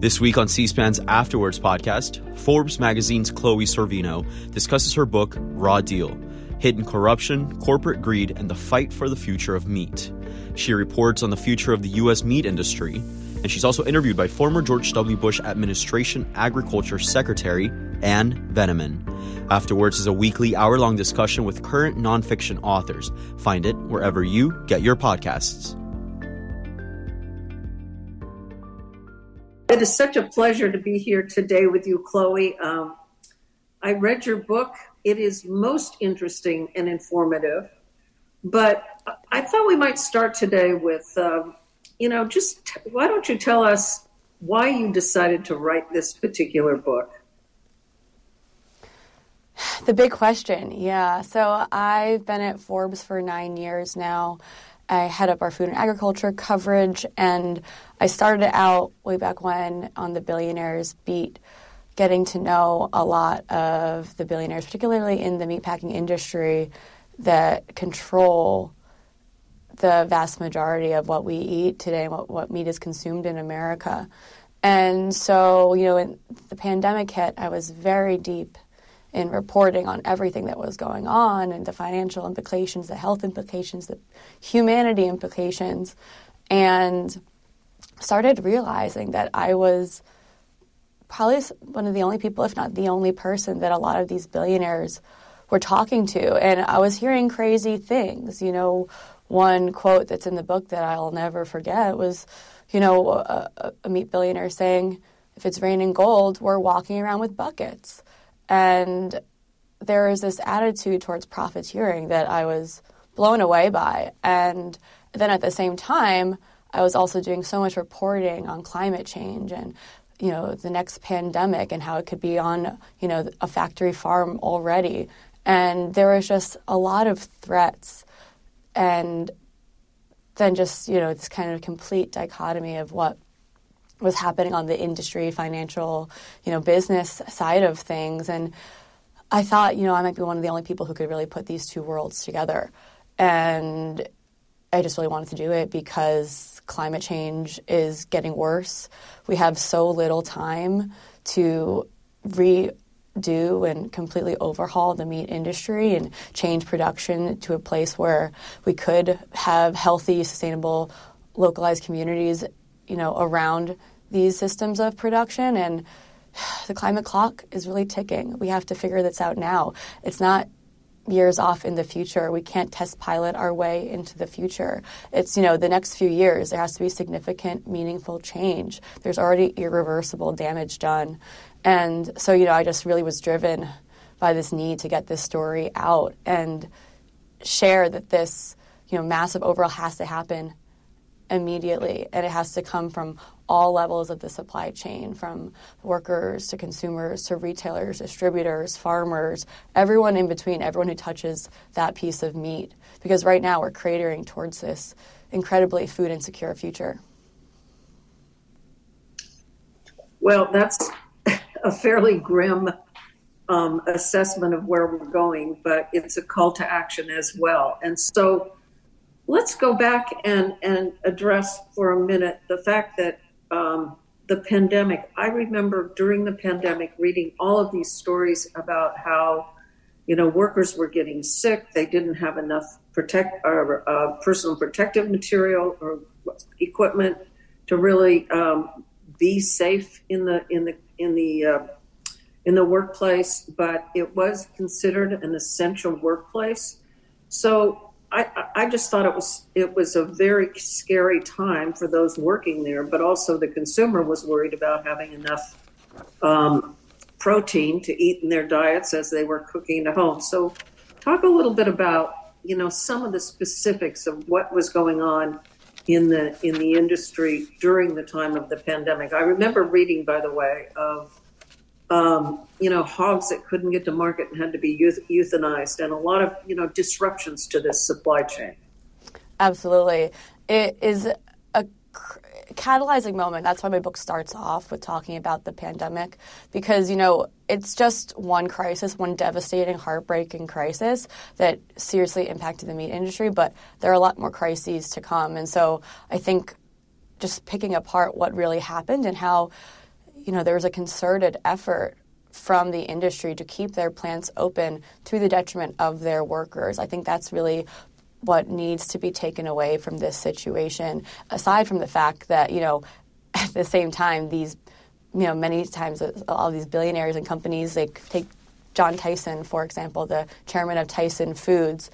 This week on C SPAN's Afterwards podcast, Forbes magazine's Chloe Sorvino discusses her book, Raw Deal Hidden Corruption, Corporate Greed, and the Fight for the Future of Meat. She reports on the future of the U.S. meat industry, and she's also interviewed by former George W. Bush administration Agriculture Secretary Ann Veneman. Afterwards is a weekly hour long discussion with current nonfiction authors. Find it wherever you get your podcasts. It is such a pleasure to be here today with you, Chloe. Um, I read your book. It is most interesting and informative. But I thought we might start today with, um, you know, just why don't you tell us why you decided to write this particular book? The big question, yeah. So I've been at Forbes for nine years now. I head up our food and agriculture coverage, and I started out way back when on the billionaires beat, getting to know a lot of the billionaires, particularly in the meatpacking industry, that control the vast majority of what we eat today, what, what meat is consumed in America. And so, you know, when the pandemic hit, I was very deep in reporting on everything that was going on and the financial implications, the health implications, the humanity implications, and started realizing that I was probably one of the only people, if not the only person, that a lot of these billionaires were talking to. And I was hearing crazy things. You know, one quote that's in the book that I'll never forget was, you know, a, a meat billionaire saying, if it's raining gold, we're walking around with buckets. And there is this attitude towards profiteering that I was blown away by. And then at the same time, I was also doing so much reporting on climate change and you know the next pandemic and how it could be on you know a factory farm already and there was just a lot of threats and then just you know this kind of complete dichotomy of what was happening on the industry, financial, you know, business side of things. And I thought, you know, I might be one of the only people who could really put these two worlds together. And I just really wanted to do it because climate change is getting worse. We have so little time to redo and completely overhaul the meat industry and change production to a place where we could have healthy, sustainable, localized communities you know, around these systems of production and the climate clock is really ticking. We have to figure this out now. It's not years off in the future. We can't test pilot our way into the future. It's, you know, the next few years, there has to be significant, meaningful change. There's already irreversible damage done. And so, you know, I just really was driven by this need to get this story out and share that this, you know, massive overhaul has to happen immediately, and it has to come from all levels of the supply chain from workers to consumers to retailers, distributors, farmers, everyone in between, everyone who touches that piece of meat. Because right now we're cratering towards this incredibly food insecure future. Well, that's a fairly grim um, assessment of where we're going, but it's a call to action as well. And so, let's go back and, and address for a minute the fact that um, the pandemic, I remember during the pandemic reading all of these stories about how, you know, workers were getting sick, they didn't have enough protect or uh, personal protective material or equipment to really um, be safe in the in the in the uh, in the workplace, but it was considered an essential workplace. So I, I just thought it was it was a very scary time for those working there, but also the consumer was worried about having enough um, protein to eat in their diets as they were cooking at home. So, talk a little bit about you know some of the specifics of what was going on in the in the industry during the time of the pandemic. I remember reading, by the way, of um, you know, hogs that couldn't get to market and had to be euthanized, and a lot of you know disruptions to this supply chain. Absolutely, it is a catalyzing moment. That's why my book starts off with talking about the pandemic, because you know it's just one crisis, one devastating, heartbreaking crisis that seriously impacted the meat industry, but there are a lot more crises to come, and so I think just picking apart what really happened and how you know, there was a concerted effort from the industry to keep their plants open to the detriment of their workers. I think that's really what needs to be taken away from this situation, aside from the fact that, you know, at the same time, these, you know, many times uh, all these billionaires and companies, they take John Tyson, for example, the chairman of Tyson Foods,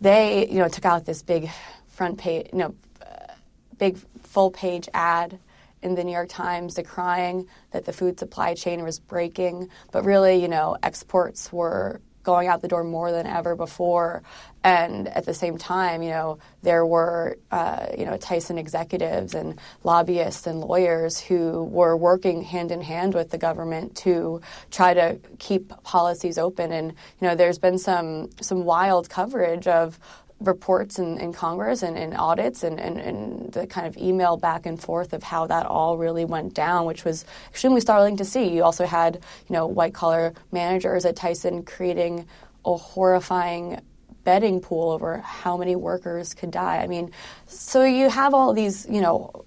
they, you know, took out this big front page, you know, uh, big full page ad in the New York Times decrying that the food supply chain was breaking, but really, you know, exports were going out the door more than ever before. And at the same time, you know, there were, uh, you know, Tyson executives and lobbyists and lawyers who were working hand in hand with the government to try to keep policies open. And you know, there's been some some wild coverage of reports in, in Congress and, and audits and, and, and, the kind of email back and forth of how that all really went down, which was extremely startling to see. You also had, you know, white collar managers at Tyson creating a horrifying betting pool over how many workers could die. I mean, so you have all these, you know,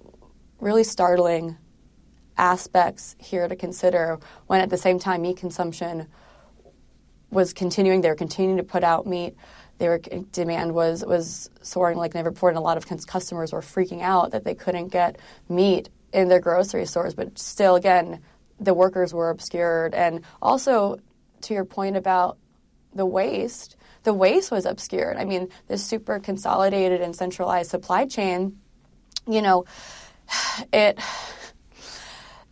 really startling aspects here to consider when at the same time meat consumption was continuing. They were continuing to put out meat their demand was was soaring like never before, and a lot of customers were freaking out that they couldn't get meat in their grocery stores. But still, again, the workers were obscured, and also to your point about the waste, the waste was obscured. I mean, this super consolidated and centralized supply chain, you know, it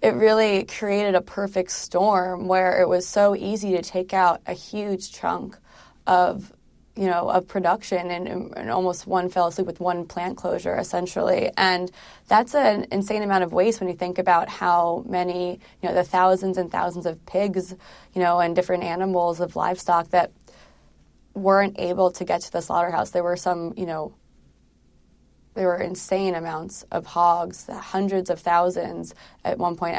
it really created a perfect storm where it was so easy to take out a huge chunk of you know, of production, and, almost one fell asleep with one plant closure, essentially. And that's an insane amount of waste when you think about how many, you know, the thousands and thousands of pigs, you know, and different animals of livestock that weren't able to get to the slaughterhouse. There were some, you know, there were insane amounts of hogs, hundreds of thousands at one point.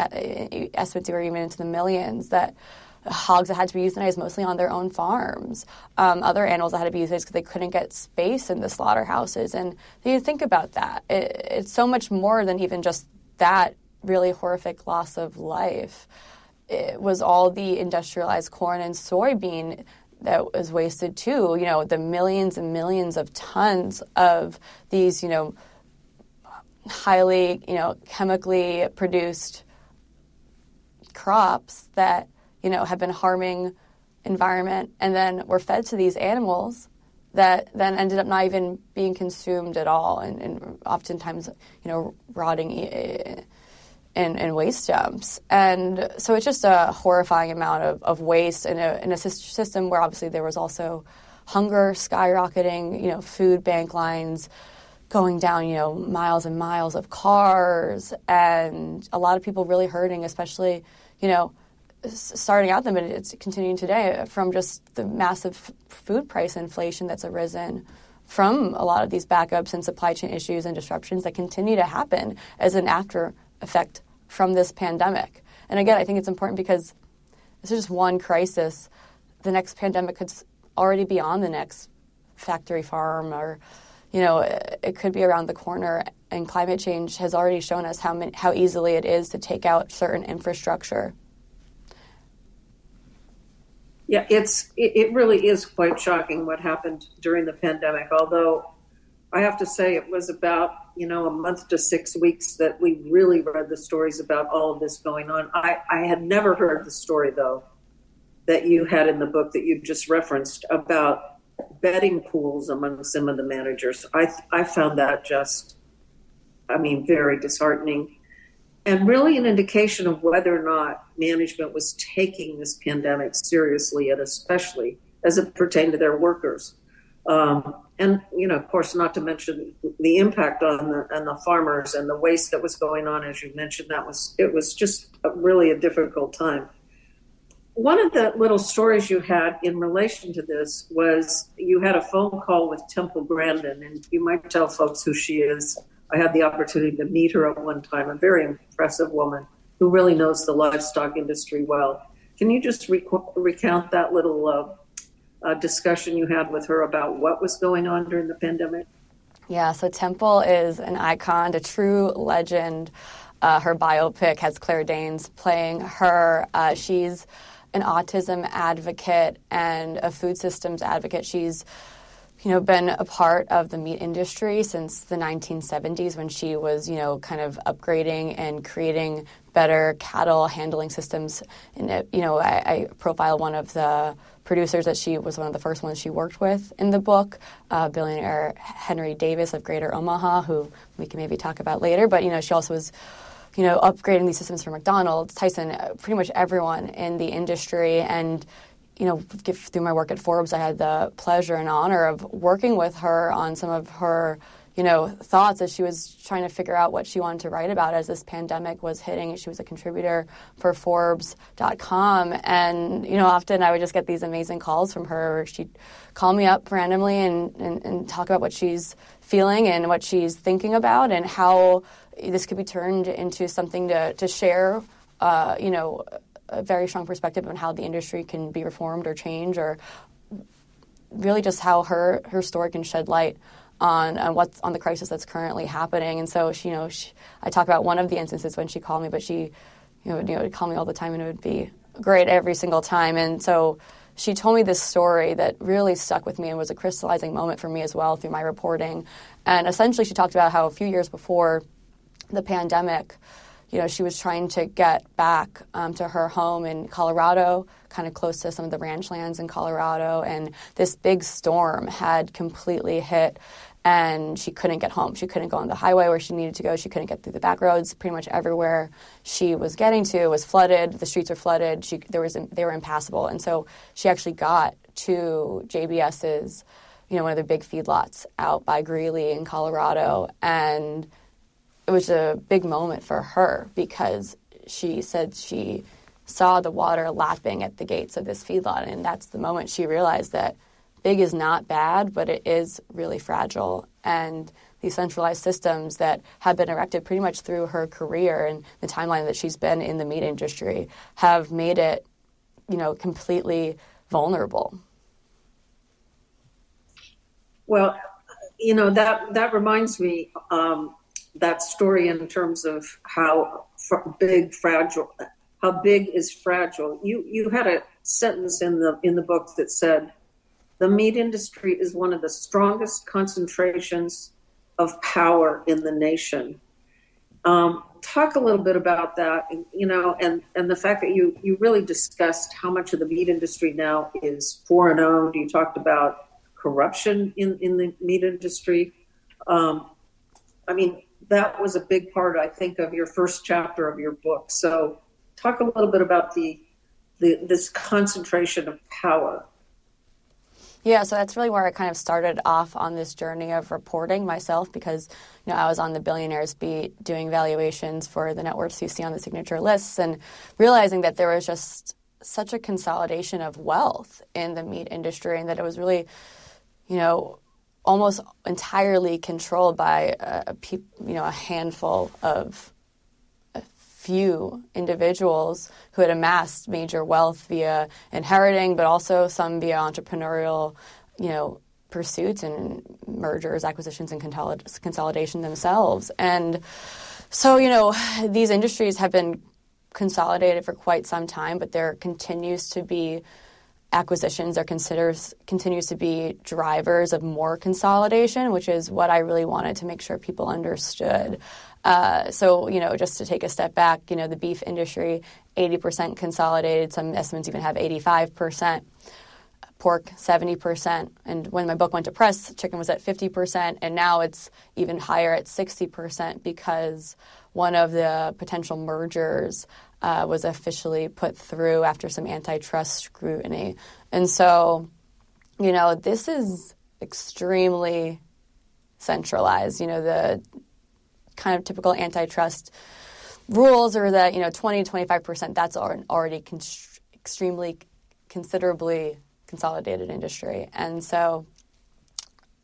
Estimates were even into the millions that hogs that had to be euthanized mostly on their own farms, um, other animals that had to be euthanized because they couldn't get space in the slaughterhouses. And you think about that, it, it's so much more than even just that really horrific loss of life. It was all the industrialized corn and soybean that was wasted too. You know, the millions and millions of tons of these, you know, highly, you know, chemically produced crops that you know, have been harming environment and then were fed to these animals that then ended up not even being consumed at all and, and oftentimes, you know, rotting eh, in, in waste dumps. And so it's just a horrifying amount of, of waste in a, in a system where obviously there was also hunger skyrocketing, you know, food bank lines going down, you know, miles and miles of cars and a lot of people really hurting, especially, you know, starting out them and it's continuing today uh, from just the massive food price inflation that's arisen from a lot of these backups and supply chain issues and disruptions that continue to happen as an after effect from this pandemic. And again, I think it's important because this is just one crisis. The next pandemic could already be on the next factory farm or you know, uh, it could be around the corner and climate change has already shown us how many, how easily it is to take out certain infrastructure yeah, it's it, it really is quite shocking what happened during the pandemic. Although I have to say it was about you know a month to six weeks that we really read the stories about all of this going on. I, I had never heard the story though that you had in the book that you just referenced about betting pools among some of the managers. I I found that just I mean very disheartening and really an indication of whether or not management was taking this pandemic seriously, and especially as it pertained to their workers. Um, and you know, of course, not to mention the impact on the on the farmers and the waste that was going on, as you mentioned. That was it was just a, really a difficult time. One of the little stories you had in relation to this was you had a phone call with Temple Grandin, and you might tell folks who she is. I had the opportunity to meet her at one time, a very impressive woman who really knows the livestock industry well. Can you just rec- recount that little uh, uh, discussion you had with her about what was going on during the pandemic? Yeah, so Temple is an icon, a true legend Uh, her biopic has Claire Danes playing her. Uh, she's an autism advocate and a food systems advocate. She's you know, been a part of the meat industry since the 1970s when she was, you know, kind of upgrading and creating better cattle handling systems. And, it, you know, I, I, profile one of the producers that she was one of the first ones she worked with in the book, uh, billionaire Henry Davis of Greater Omaha, who we can maybe talk about later. But, you know, she also was you know, upgrading these systems for McDonald's, Tyson, uh, pretty much everyone in the industry. And you know, through my work at Forbes, I had the pleasure and honor of working with her on some of her, you know, thoughts as she was trying to figure out what she wanted to write about as this pandemic was hitting. She was a contributor for Forbes.com. And, you know, often I would just get these amazing calls from her. She'd call me up randomly and, and, and talk about what she's feeling and what she's thinking about and how this could be turned into something to, to share, uh, you know, a very strong perspective on how the industry can be reformed or change, or really just how her her story can shed light on, on what's on the crisis that's currently happening. And so, she, you know, she, I talk about one of the instances when she called me, but she, you know, you know, would call me all the time, and it would be great every single time. And so, she told me this story that really stuck with me and was a crystallizing moment for me as well through my reporting. And essentially, she talked about how a few years before the pandemic you know, she was trying to get back um, to her home in Colorado, kind of close to some of the ranch lands in Colorado, and this big storm had completely hit, and she couldn't get home. She couldn't go on the highway where she needed to go. She couldn't get through the back roads. Pretty much everywhere she was getting to was flooded. The streets were flooded. She, there was they were impassable, and so she actually got to JBS's, you know, one of the big feedlots out by Greeley in Colorado, and it was a big moment for her because she said she saw the water lapping at the gates of this feedlot, and that's the moment she realized that big is not bad, but it is really fragile. And these centralized systems that have been erected pretty much through her career and the timeline that she's been in the meat industry have made it, you know, completely vulnerable. Well, you know that that reminds me. Um, that story in terms of how big fragile how big is fragile. You you had a sentence in the in the book that said the meat industry is one of the strongest concentrations of power in the nation. Um, talk a little bit about that and, you know and and the fact that you you really discussed how much of the meat industry now is foreign owned. You talked about corruption in in the meat industry. Um, i mean that was a big part, I think, of your first chapter of your book. So, talk a little bit about the, the this concentration of power. Yeah, so that's really where I kind of started off on this journey of reporting myself because you know I was on the billionaires beat doing valuations for the networks you see on the signature lists and realizing that there was just such a consolidation of wealth in the meat industry and that it was really you know almost entirely controlled by a, a you know a handful of a few individuals who had amassed major wealth via inheriting, but also some via entrepreneurial, you know, pursuits and mergers, acquisitions, and consolidation themselves. And so, you know, these industries have been consolidated for quite some time, but there continues to be acquisitions are considers continues to be drivers of more consolidation, which is what I really wanted to make sure people understood. Uh, so, you know, just to take a step back, you know, the beef industry, 80% consolidated. Some estimates even have 85%. Pork, 70%. And when my book went to press, chicken was at 50%. And now it's even higher at 60% because one of the potential mergers uh, was officially put through after some antitrust scrutiny. And so, you know, this is extremely centralized. You know, the kind of typical antitrust rules are that, you know, 20 to 25%, that's already con- extremely, considerably consolidated industry. And so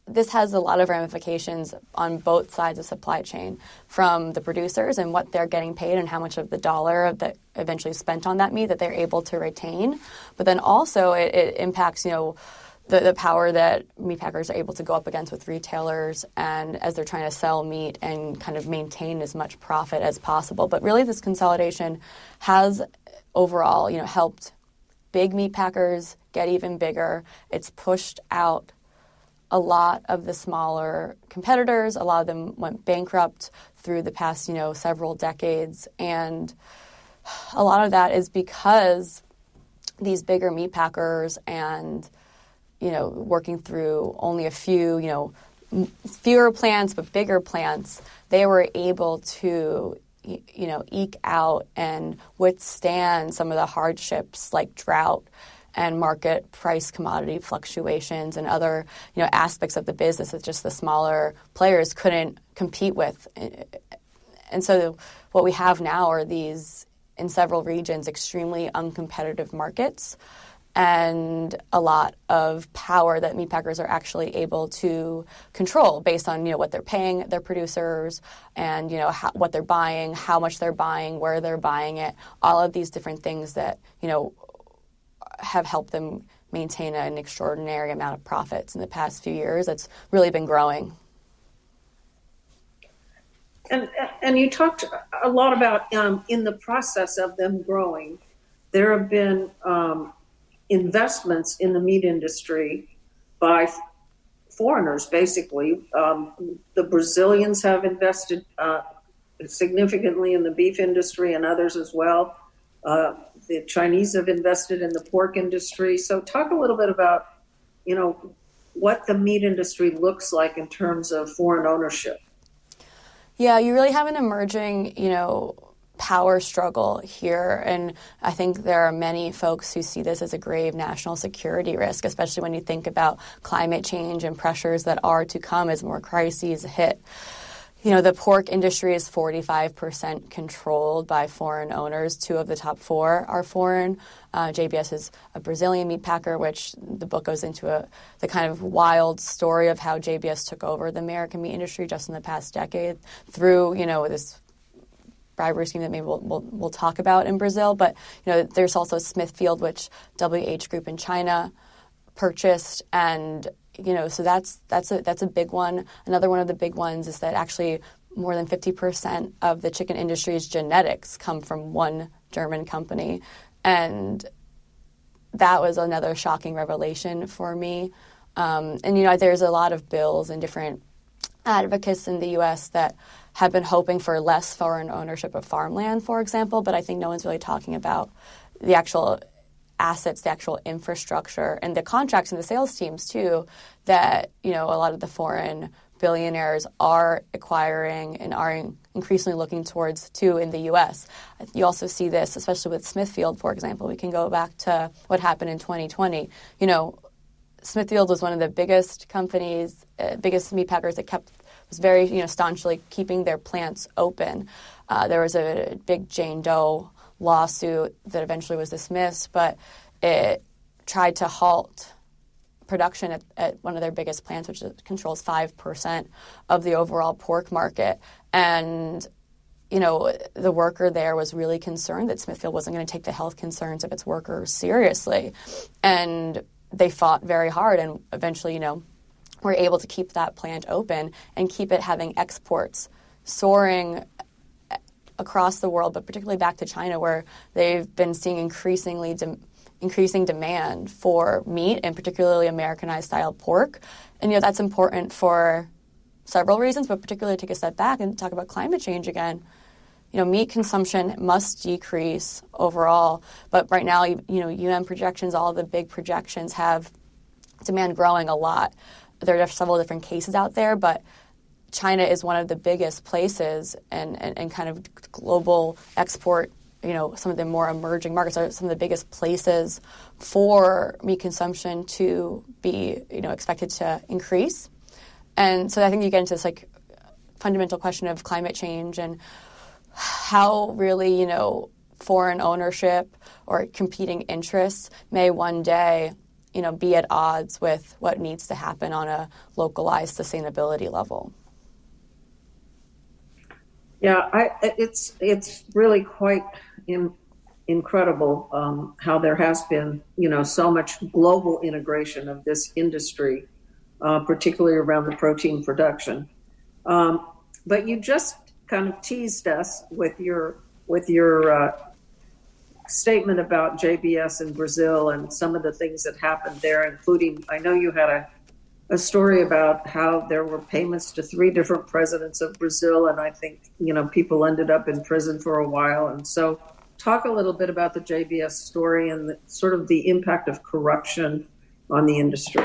this has a lot of ramifications on both sides of supply chain from the producers and what they're getting paid and how much of the dollar that eventually spent on that meat that they're able to retain but then also it, it impacts you know the, the power that meat packers are able to go up against with retailers and as they're trying to sell meat and kind of maintain as much profit as possible. But really, this consolidation has overall, you know, helped big meat packers get even bigger. It's pushed out a lot of the smaller competitors. A lot of them went bankrupt through the past, you know, several decades, and a lot of that is because these bigger meat packers and you know, working through only a few, you know, fewer plants but bigger plants, they were able to, you know, eke out and withstand some of the hardships like drought and market price commodity fluctuations and other you know aspects of the business that just the smaller players couldn't compete with. And so what we have now are these in several regions extremely uncompetitive markets and a lot of power that meatpackers are actually able to control based on you know what they're paying their producers and you know how, what they're buying, how much they're buying, where they're buying it, all of these different things that you know have helped them maintain an extraordinary amount of profits in the past few years. It's really been growing. And and you talked a lot about um, in the process of them growing, there have been um, investments in the meat industry by foreigners, basically. Um, the Brazilians have invested uh, significantly in the beef industry and others as well. Uh, the Chinese have invested in the pork industry. So, talk a little bit about, you know, what the meat industry looks like in terms of foreign ownership. Yeah, you really have an emerging, you know, power struggle here. And I think there are many folks who see this as a grave national security risk, especially when you think about climate change and pressures that are to come as more crises hit. You know, the pork industry is 45% controlled by foreign owners. Two of the top four are foreign. Uh, JBS is a Brazilian meat packer, which the book goes into a, the kind of wild story of how JBS took over the American meat industry just in the past decade through, you know, this bribery scheme that maybe we'll, we'll, we'll, talk about in Brazil. But you know, there's also Smithfield, which WH Group in China purchased, and you know, so that's that's a that's a big one. Another one of the big ones is that actually more than 50% of the chicken industry's genetics come from one German company, and that was another shocking revelation for me. Um, and you know, there's a lot of bills and different advocates in the U.S. that have been hoping for less foreign ownership of farmland, for example, but I think no one's really talking about the actual assets, the actual infrastructure, and the contracts and the sales teams too. That you know a lot of the foreign billionaires are acquiring and are increasingly looking towards too in the U.S. You also see this, especially with Smithfield, for example. We can go back to what happened in 2020. You know, Smithfield was one of the biggest companies, uh, biggest meat packers that kept was very you know staunchly keeping their plants open. Uh, there was a big Jane Doe lawsuit that eventually was dismissed, but it tried to halt production at, at, one of their biggest plants, which controls 5% of the overall pork market. And, you know, the worker there was really concerned that Smithfield wasn't going to take the health concerns of its workers seriously. And they fought very hard and eventually, you know, we're able to keep that plant open and keep it having exports soaring across the world, but particularly back to China, where they've been seeing increasingly de- increasing demand for meat and particularly Americanized style pork. And you know that's important for several reasons, but particularly take a step back and talk about climate change again. You know, meat consumption must decrease overall, but right now, you know, UN projections, all the big projections have demand growing a lot there are several different cases out there, but China is one of the biggest places and, and, and kind of global export you know some of the more emerging markets are some of the biggest places for meat consumption to be you know expected to increase and so i think you get into this like fundamental question of climate change and how really you know foreign ownership or competing interests may one day you know, be at odds with what needs to happen on a localized sustainability level. Yeah, I, it's it's really quite incredible um, how there has been, you know, so much global integration of this industry, uh, particularly around the protein production. Um, but you just kind of teased us with your with your uh, statement about JBS in Brazil and some of the things that happened there, including I know you had a a story about how there were payments to three different presidents of Brazil, and I think you know people ended up in prison for a while. And so, talk a little bit about the JBS story and the, sort of the impact of corruption on the industry.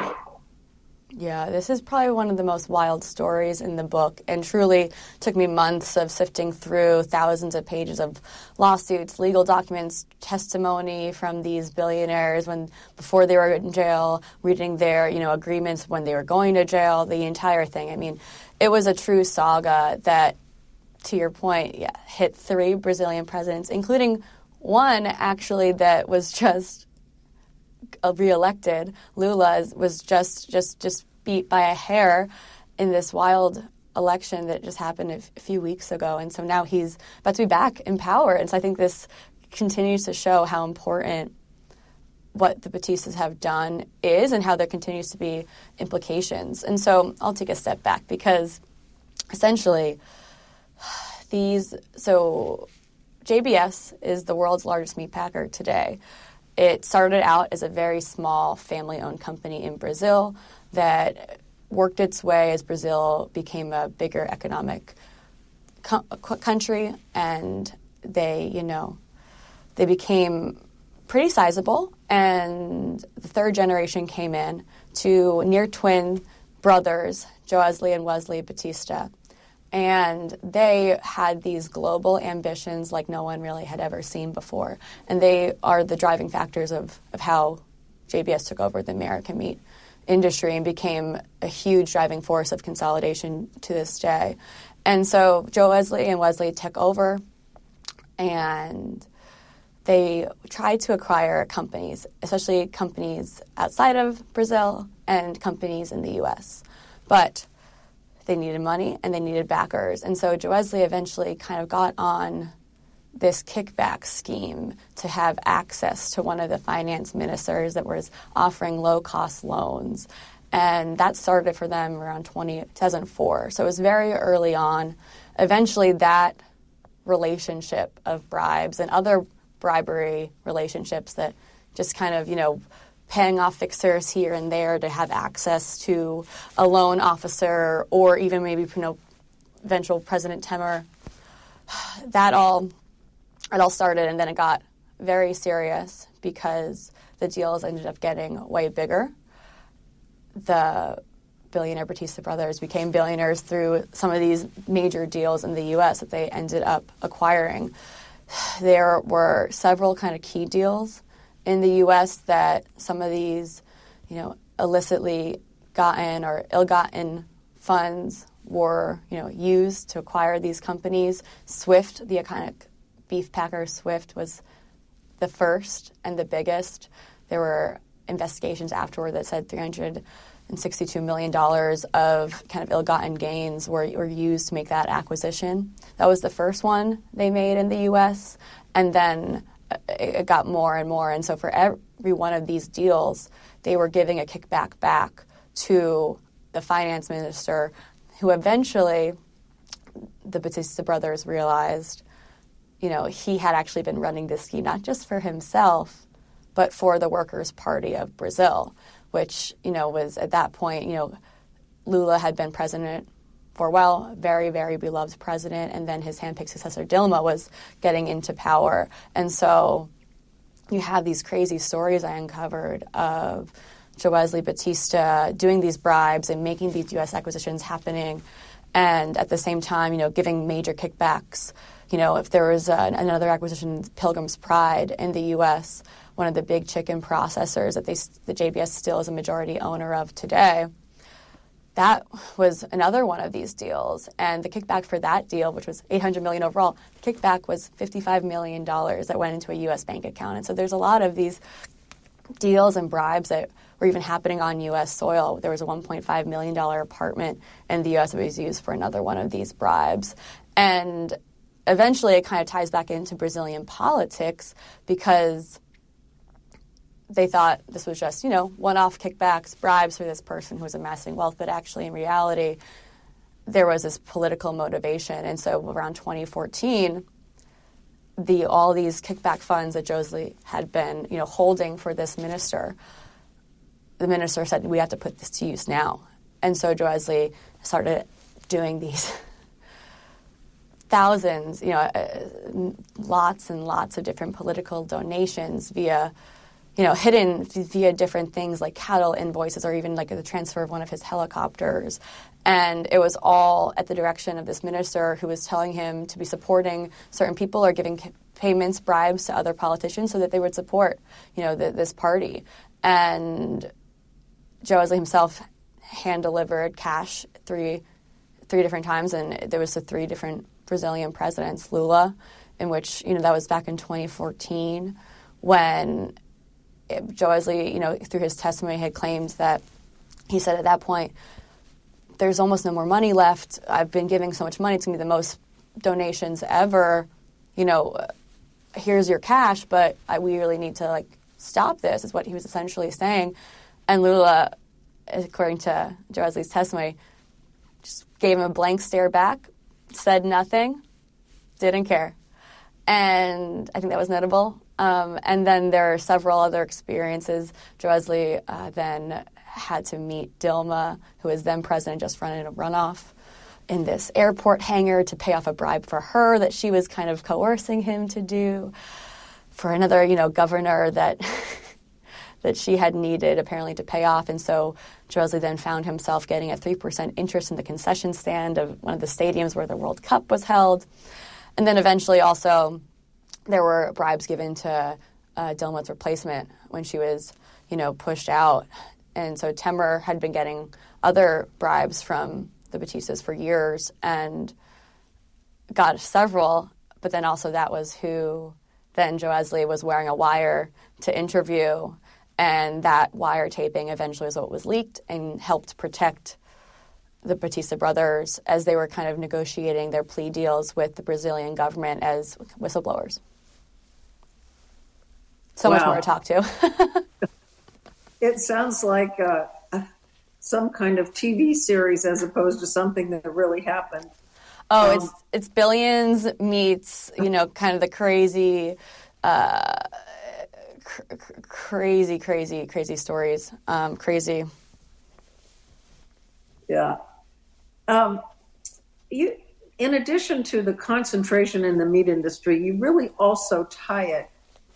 Yeah, this is probably one of the most wild stories in the book, and truly took me months of sifting through thousands of pages of lawsuits, legal documents, testimony from these billionaires when before they were in jail, reading their you know agreements when they were going to jail, the entire thing. I mean, it was a true saga that, to your point, yeah, hit three Brazilian presidents, including one actually that was just Uh, reelected, Lula was just just just beat by a hair in this wild election that just happened a few weeks ago, and so now he's about to be back in power. And so I think this continues to show how important what the Batistas have done is, and how there continues to be implications. And so I'll take a step back because essentially these so JBS is the world's largest meat packer today. It started out as a very small family owned company in Brazil that worked its way as Brazil became a bigger economic co- country and they, you know, they became pretty sizable. And the third generation came in to near twin brothers, Joesley and Wesley Batista, and they had these global ambitions like no one really had ever seen before. And they are the driving factors of, of how JBS took over the American meat industry and became a huge driving force of consolidation to this day. And so Joesley and Wesley took over and they tried to acquire companies, especially companies outside of Brazil and companies in the US. But they needed money and they needed backers. And so Joesley eventually kind of got on this kickback scheme to have access to one of the finance ministers that was offering low cost loans. And that started for them around 20, 2004. So it was very early on. Eventually, that relationship of bribes and other bribery relationships that just kind of, you know, paying off fixers here and there to have access to a loan officer or even maybe you know, eventual President Temer. That all it all started and then it got very serious because the deals ended up getting way bigger. The billionaire Batista brothers became billionaires through some of these major deals in the US that they ended up acquiring. There were several kind of key deals in the U.S. that some of these, you know, illicitly gotten or ill-gotten funds were, you know, used to acquire these companies. Swift, the iconic beef packer Swift, was the first and the biggest. There were investigations afterward that said 362 million dollars of kind of ill-gotten gains were, were used to make that acquisition. That was the first one they made in the U.S. And then it got more and more. And so for every one of these deals, they were giving a kickback back to the finance minister, who eventually the Batista brothers realized, you know, he had actually been running this scheme not just for himself, but for the Workers' Party of Brazil, which, you know, was at that point, you know, Lula had been president while, very, very beloved president, and then his handpicked successor, Dilma, was getting into power. And so you have these crazy stories I uncovered of Joesley Batista doing these bribes and making these U.S. acquisitions happening, and at the same time, you know, giving major kickbacks. You know, if there was another acquisition, Pilgrim's Pride in the U.S., one of the big chicken processors that they, the JBS still is a majority owner of today that was another one of these deals. And the kickback for that deal which was 800 million overall the kickback was 55 million dollars that went into a US bank account. And so there's a lot of these deals and bribes that were even happening on US soil. There was a 1.5 million dollar apartment in the US that was used for another one of these bribes. And eventually it kind of ties back into Brazilian politics because they thought this was just, you know, one off kickbacks, bribes for this person who was amassing wealth, but actually in reality, there was this political motivation. And so around 2014, the all these kickback funds that Joesley had been, you know, holding for this minister, the minister said, We have to put this to use now. And so Joesley started doing these thousands, you know, uh, lots and lots of different political donations via you know, hidden via different things like cattle invoices or even like the transfer of one of his helicopters. And it was all at the direction of this minister who was telling him to be supporting certain people or giving payments, bribes to other politicians so that they would support, you know, the, this party. And Joesley himself hand delivered cash three three different times, and there was the three different Brazilian presidents, Lula, in which you know that was back in 2014 when Joesley, you know, through his testimony, had claimed that he said at that point, "There's almost no more money left. I've been giving so much money; it's gonna be the most donations ever. You know, here's your cash, but I, we really need to like stop this." Is what he was essentially saying, and Lula, according to Joesley's testimony, just gave him a blank stare back, said nothing, didn't care, and I think that was notable. Um, and then there are several other experiences. Joesley uh, then had to meet Dilma, who was then president, just running a runoff in this airport hangar to pay off a bribe for her that she was kind of coercing him to do for another, you know, governor that that she had needed apparently to pay off. And so Joesley then found himself getting a 3% interest in the concession stand of one of the stadiums where the World Cup was held. And then eventually also there were bribes given to uh, Dilma's replacement when she was, you know, pushed out. And so Temer had been getting other bribes from the Batistas for years and got several, but then also that was who then Joesley was wearing a wire to interview, and that wiretaping eventually was what was leaked and helped protect the Batista brothers as they were kind of negotiating their plea deals with the Brazilian government as whistleblowers. So wow. much more to talk to. it sounds like uh, some kind of TV series as opposed to something that really happened. Oh, um, it's it's billions meets you know kind of the crazy, uh, cr- crazy, crazy, crazy stories. Um, crazy. Yeah. Um, you, in addition to the concentration in the meat industry, you really also tie it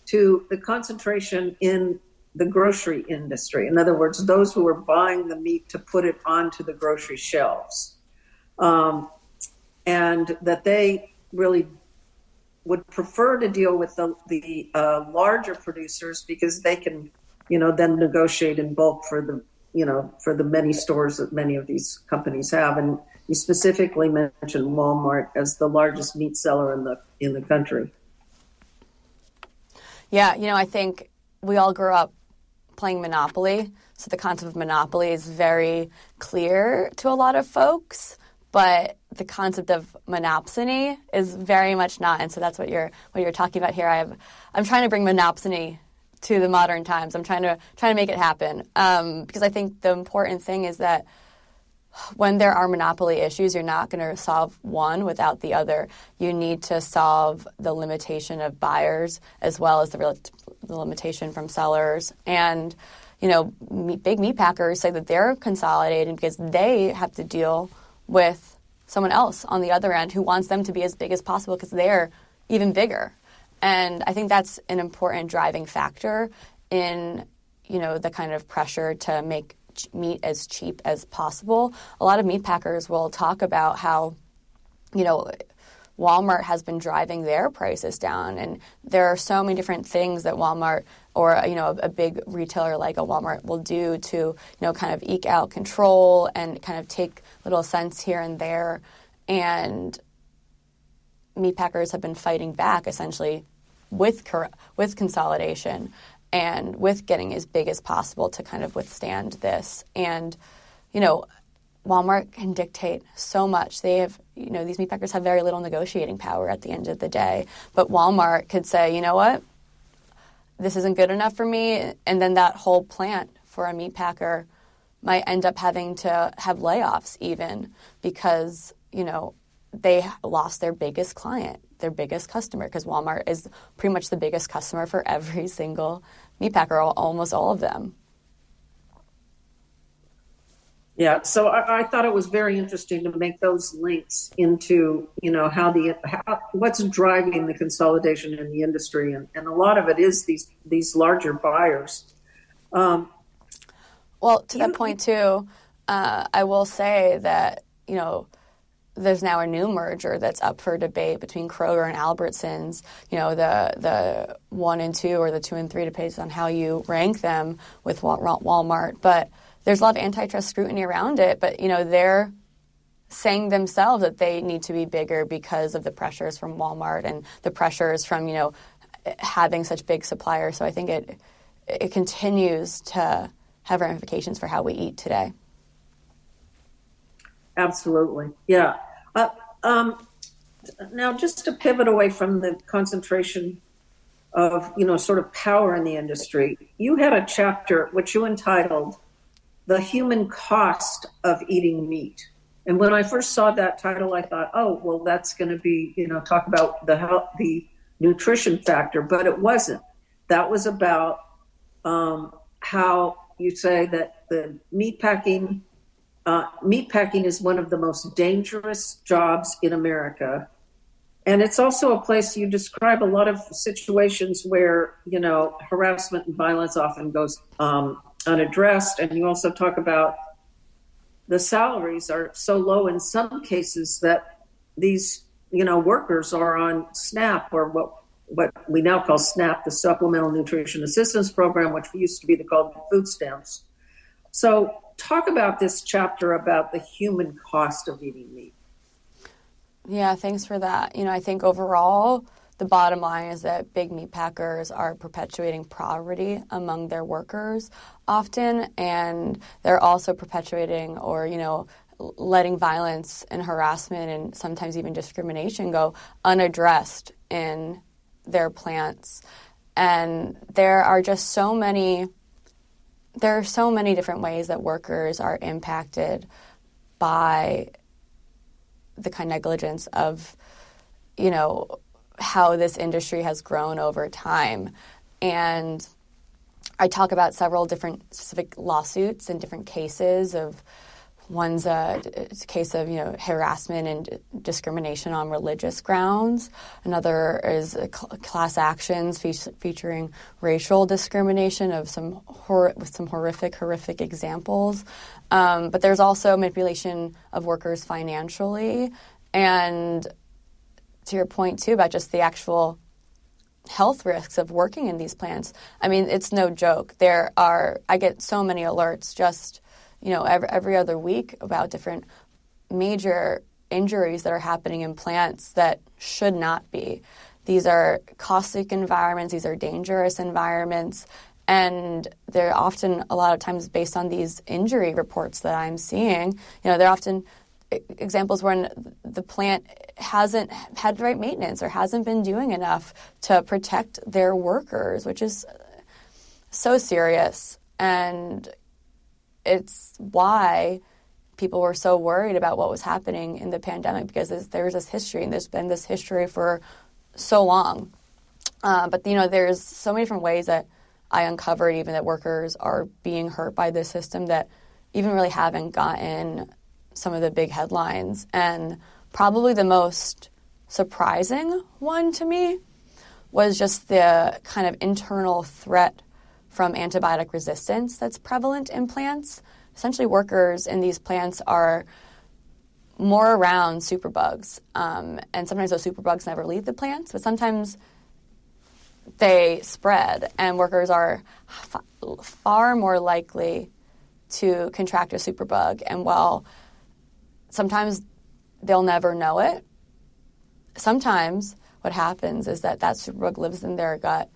to the concentration in the grocery industry. In other words, those who are buying the meat to put it onto the grocery shelves. Um, and that they really would prefer to deal with the, the uh, larger producers because they can, you know, then negotiate in bulk for the, you know, for the many stores that many of these companies have. And you specifically mentioned Walmart as the largest meat seller in the in the country. Yeah, you know, I think we all grew up playing Monopoly, so the concept of monopoly is very clear to a lot of folks. But the concept of monopsony is very much not, and so that's what you're what you're talking about here. I have, I'm trying to bring monopsony to the modern times. I'm trying to trying to make it happen um, because I think the important thing is that when there are monopoly issues, you're not going to solve one without the other. You need to solve the limitation of buyers as well as the, the limitation from sellers. And, you know, big meat packers say that they're consolidating because they have to deal with someone else on the other end who wants them to be as big as possible because they're even bigger. And I think that's an important driving factor in, you know, the kind of pressure to make meat as cheap as possible. A lot of meat packers will talk about how, you know, Walmart has been driving their prices down, and there are so many different things that Walmart or you know a, big retailer like a Walmart will do to you know kind of eke out control and kind of take little cents here and there, and meat packers have been fighting back essentially with with consolidation and with getting as big as possible to kind of withstand this. And, you know, Walmart can dictate so much. They have you know, these meat packers have very little negotiating power at the end of the day. But Walmart could say, you know what, this isn't good enough for me, and then that whole plant for a meat packer might end up having to have layoffs even because you know they lost their biggest client, their biggest customer, because Walmart is pretty much the biggest customer for every single meat packer, almost all of them. Yeah, so I, I, thought it was very interesting to make those links into you know how the how, what's driving the consolidation in the industry, and, and a lot of it is these these larger buyers. Um, well, to that point too, uh, I will say that you know there's now a new merger that's up for debate between Kroger and Albertsons. You know, the the one and two or the two and three, depends on how you rank them with Walmart, but there's a lot of antitrust scrutiny around it, but you know they're saying themselves that they need to be bigger because of the pressures from Walmart and the pressures from you know having such big suppliers. So I think it it continues to have ramifications for how we eat today. Absolutely, yeah. Uh, um, now, just to pivot away from the concentration of you know sort of power in the industry, you had a chapter which you entitled the human cost of eating meat. And when I first saw that title, I thought, oh, well, that's going to be, you know, talk about the health, the nutrition factor, but it wasn't. That was about um, how you say that the meat packing, uh, meat packing is one of the most dangerous jobs in America. And it's also a place you describe a lot of situations where, you know, harassment and violence often goes um, unaddressed. And you also talk about the salaries are so low in some cases that these you know workers are on SNAP or what what we now call SNAP, the Supplemental Nutrition Assistance Program, which used to be the called food stamps. So talk about this chapter about the human cost of eating meat. Yeah, thanks for that. You know, I think overall the bottom line is that big meat packers are perpetuating poverty among their workers often, and they're also perpetuating or, you know, letting violence and harassment and sometimes even discrimination go unaddressed in their plants. And there are just so many there are so many different ways that workers are impacted by the kind of negligence of you know how this industry has grown over time. And I talk about several different specific lawsuits and different cases of one's a, a, case of you know harassment and discrimination on religious grounds. Another is cl- class actions fe- featuring racial discrimination of some hor- with some horrific horrific examples. Um, but there's also manipulation of workers financially and to your point too about just the actual health risks of working in these plants. I mean, it's no joke. There are I get so many alerts just you know every, every other week about different major injuries that are happening in plants that should not be. These are caustic environments. These are dangerous environments. And they're often, a lot of times, based on these injury reports that I'm seeing, you know, they're often examples when the plant hasn't had the right maintenance or hasn't been doing enough to protect their workers, which is so serious. And it's why people were so worried about what was happening in the pandemic because there's this history and there's been this history for so long. Uh, but you know, there's so many different ways that I uncovered even that workers are being hurt by this system that even really haven't gotten some of the big headlines. And probably the most surprising one to me was just the kind of internal threat from antibiotic resistance that's prevalent in plants. Essentially, workers in these plants are more around superbugs. Um, and sometimes those superbugs never leave the plants, but sometimes they spread, and workers are f- far more likely to contract a superbug. And while sometimes they'll never know it. Sometimes what happens is that that superbug lives in their gut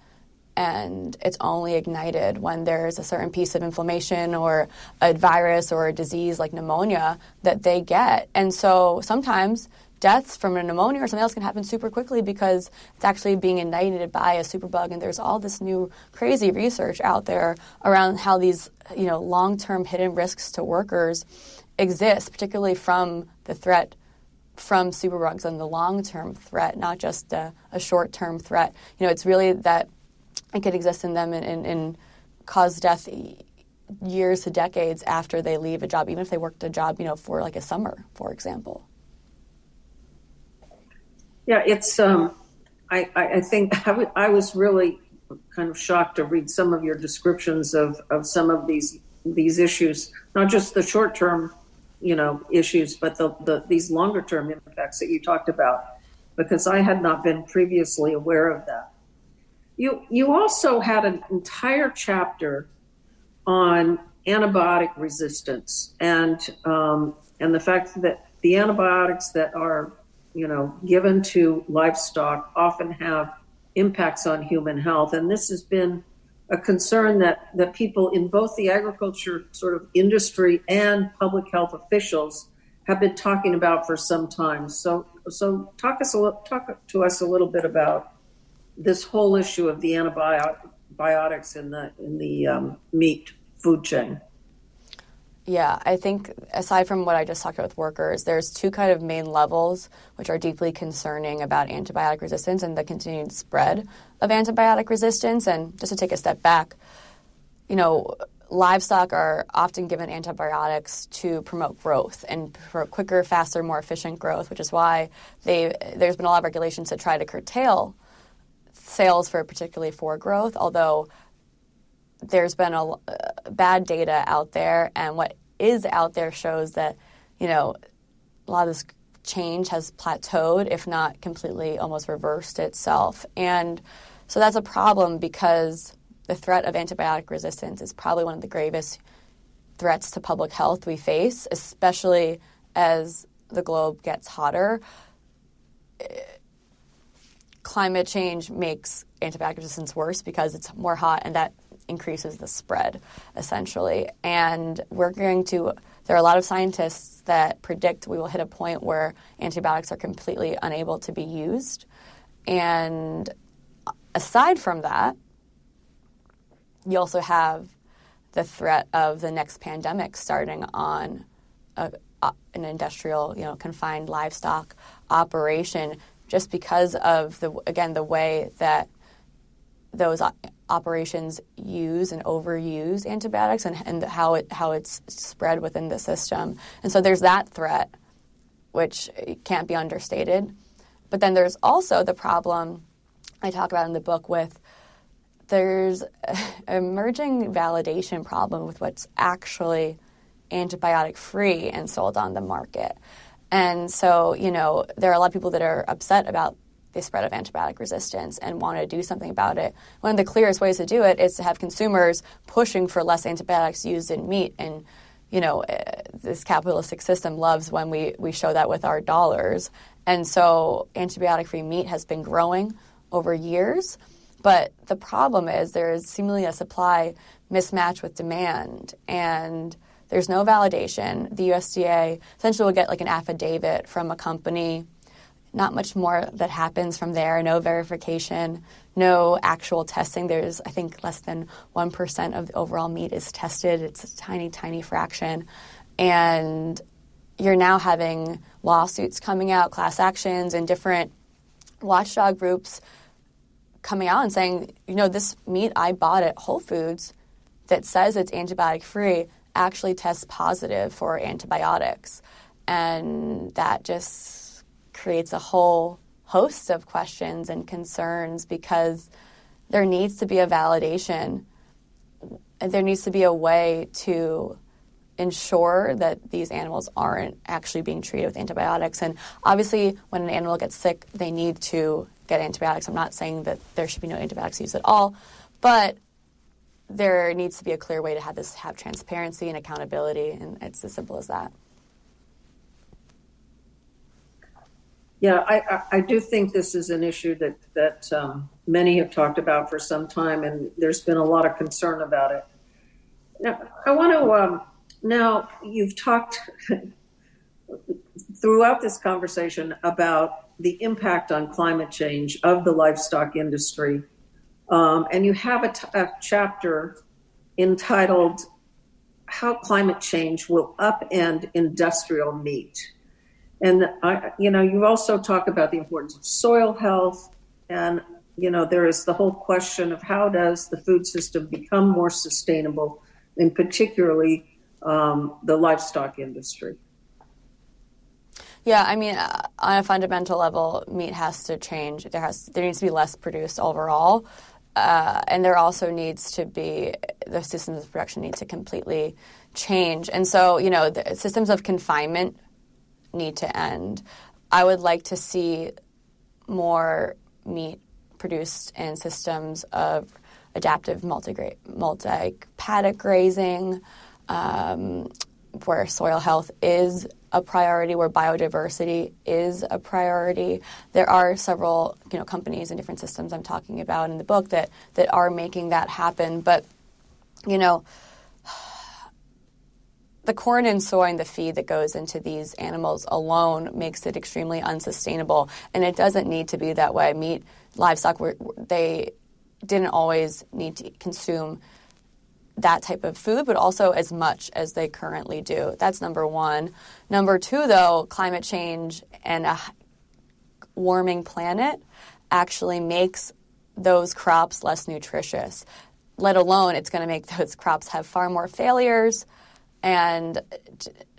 and it's only ignited when there's a certain piece of inflammation or a virus or a disease like pneumonia that they get. And so sometimes deaths from a pneumonia or something else can happen super quickly because it's actually being ignited by a superbug. And there's all this new crazy research out there around how these, you know, long-term hidden risks to workers exist, particularly from the threat from superbugs and the long-term threat, not just a, a short-term threat. You know, it's really that it could exist in them and, and, and cause death years to decades after they leave a job, even if they worked a job, you know, for like a summer, for example. Yeah, it's. Um, I, I think I, w- I was really kind of shocked to read some of your descriptions of, of some of these these issues, not just the short term, you know, issues, but the, the these longer term impacts that you talked about, because I had not been previously aware of that. You you also had an entire chapter on antibiotic resistance and um, and the fact that the antibiotics that are you know, given to livestock often have impacts on human health. And this has been a concern that, that people in both the agriculture sort of industry and public health officials have been talking about for some time. So, so talk us a little, talk to us a little bit about this whole issue of the antibiotics in the in the um, meat food chain. Yeah, I think aside from what I just talked about with workers, there's two kind of main levels which are deeply concerning about antibiotic resistance and the continued spread of antibiotic resistance. And just to take a step back, you know, livestock are often given antibiotics to promote growth and for quicker, faster, more efficient growth, which is why they, there's been a lot of regulations to try to curtail sales for particularly for growth, although there's been a uh, bad data out there, and what is out there shows that you know a lot of this change has plateaued, if not completely almost reversed itself, and so that's a problem because the threat of antibiotic resistance is probably one of the gravest threats to public health we face, especially as the globe gets hotter. Climate change makes antibiotic resistance worse because it's more hot, and that increases the spread, essentially. And we're going to, there are a lot of scientists that predict we will hit a point where antibiotics are completely unable to be used. And aside from that, you also have the threat of the next pandemic starting on a, an industrial, you know, confined livestock operation, just because of the again the way that those operations use and overuse antibiotics and, and how it how it's spread within the system. And so there's that threat, which eh, can't be understated. But then there's also the problem I talk about in the book with there's emerging validation problem with what's actually antibiotic free and sold on the market. And so, you know, there are a lot of people that are upset about the spread of antibiotic resistance and want to do something about it. One of the clearest ways to do it is to have consumers pushing for less antibiotics used in meat. And, you know, eh, this capitalistic system loves when we, we show that with our dollars. And so antibiotic free meat has been growing over years. But the problem is there is seemingly a supply mismatch with demand. And there's no validation. The USDA essentially will get like an affidavit from a company not much more that happens from there. No verification, no actual testing. There's, I think, less than 1% of the overall meat is tested. It's a tiny, tiny fraction. And you're now having lawsuits coming out, class actions, and different watchdog groups coming out and saying, you know, this meat I bought at Whole Foods that says it's antibiotic free actually tests positive for antibiotics. And that just creates a whole host of questions and concerns because there needs to be a validation. There needs to be a way to ensure that these animals aren't actually being treated with antibiotics. And obviously, when an animal gets sick, they need to get antibiotics. I'm not saying that there should be no antibiotics used at all, but there needs to be a clear way to have this have transparency and accountability, and it's as simple as that. Yeah, I, I, do think this is an issue that that um, many have talked about for some time, and there's been a lot of concern about it. Now, I want to. Um, now, you've talked throughout this conversation about the impact on climate change of the livestock industry. Um, and you have a, t- a chapter entitled How Climate Change Will Upend Industrial Meat. And, I, you know, you also talk about the importance of soil health. And, you know, there is the whole question of how does the food system become more sustainable, and particularly um, the livestock industry. Yeah, I mean, uh, on a fundamental level, meat has to change. There has there needs to be less produced overall, uh, and there also needs to be the systems of production need to completely change. And so, you know, the systems of confinement need to end. I would like to see more meat produced in systems of adaptive multi multi paddock grazing, um, where soil health is a priority, where biodiversity is a priority. There are several, you know, companies and different systems I'm talking about in the book that that are making that happen. But, you know, the corn and soy and the feed that goes into these animals alone makes it extremely unsustainable, and it doesn't need to be that way. Meat, livestock, they didn't always need to consume that type of food, but also as much as they currently do. That's number one. Number two, though, climate change and a warming planet actually makes those crops less nutritious. Let alone, it's going to make those crops have far more failures and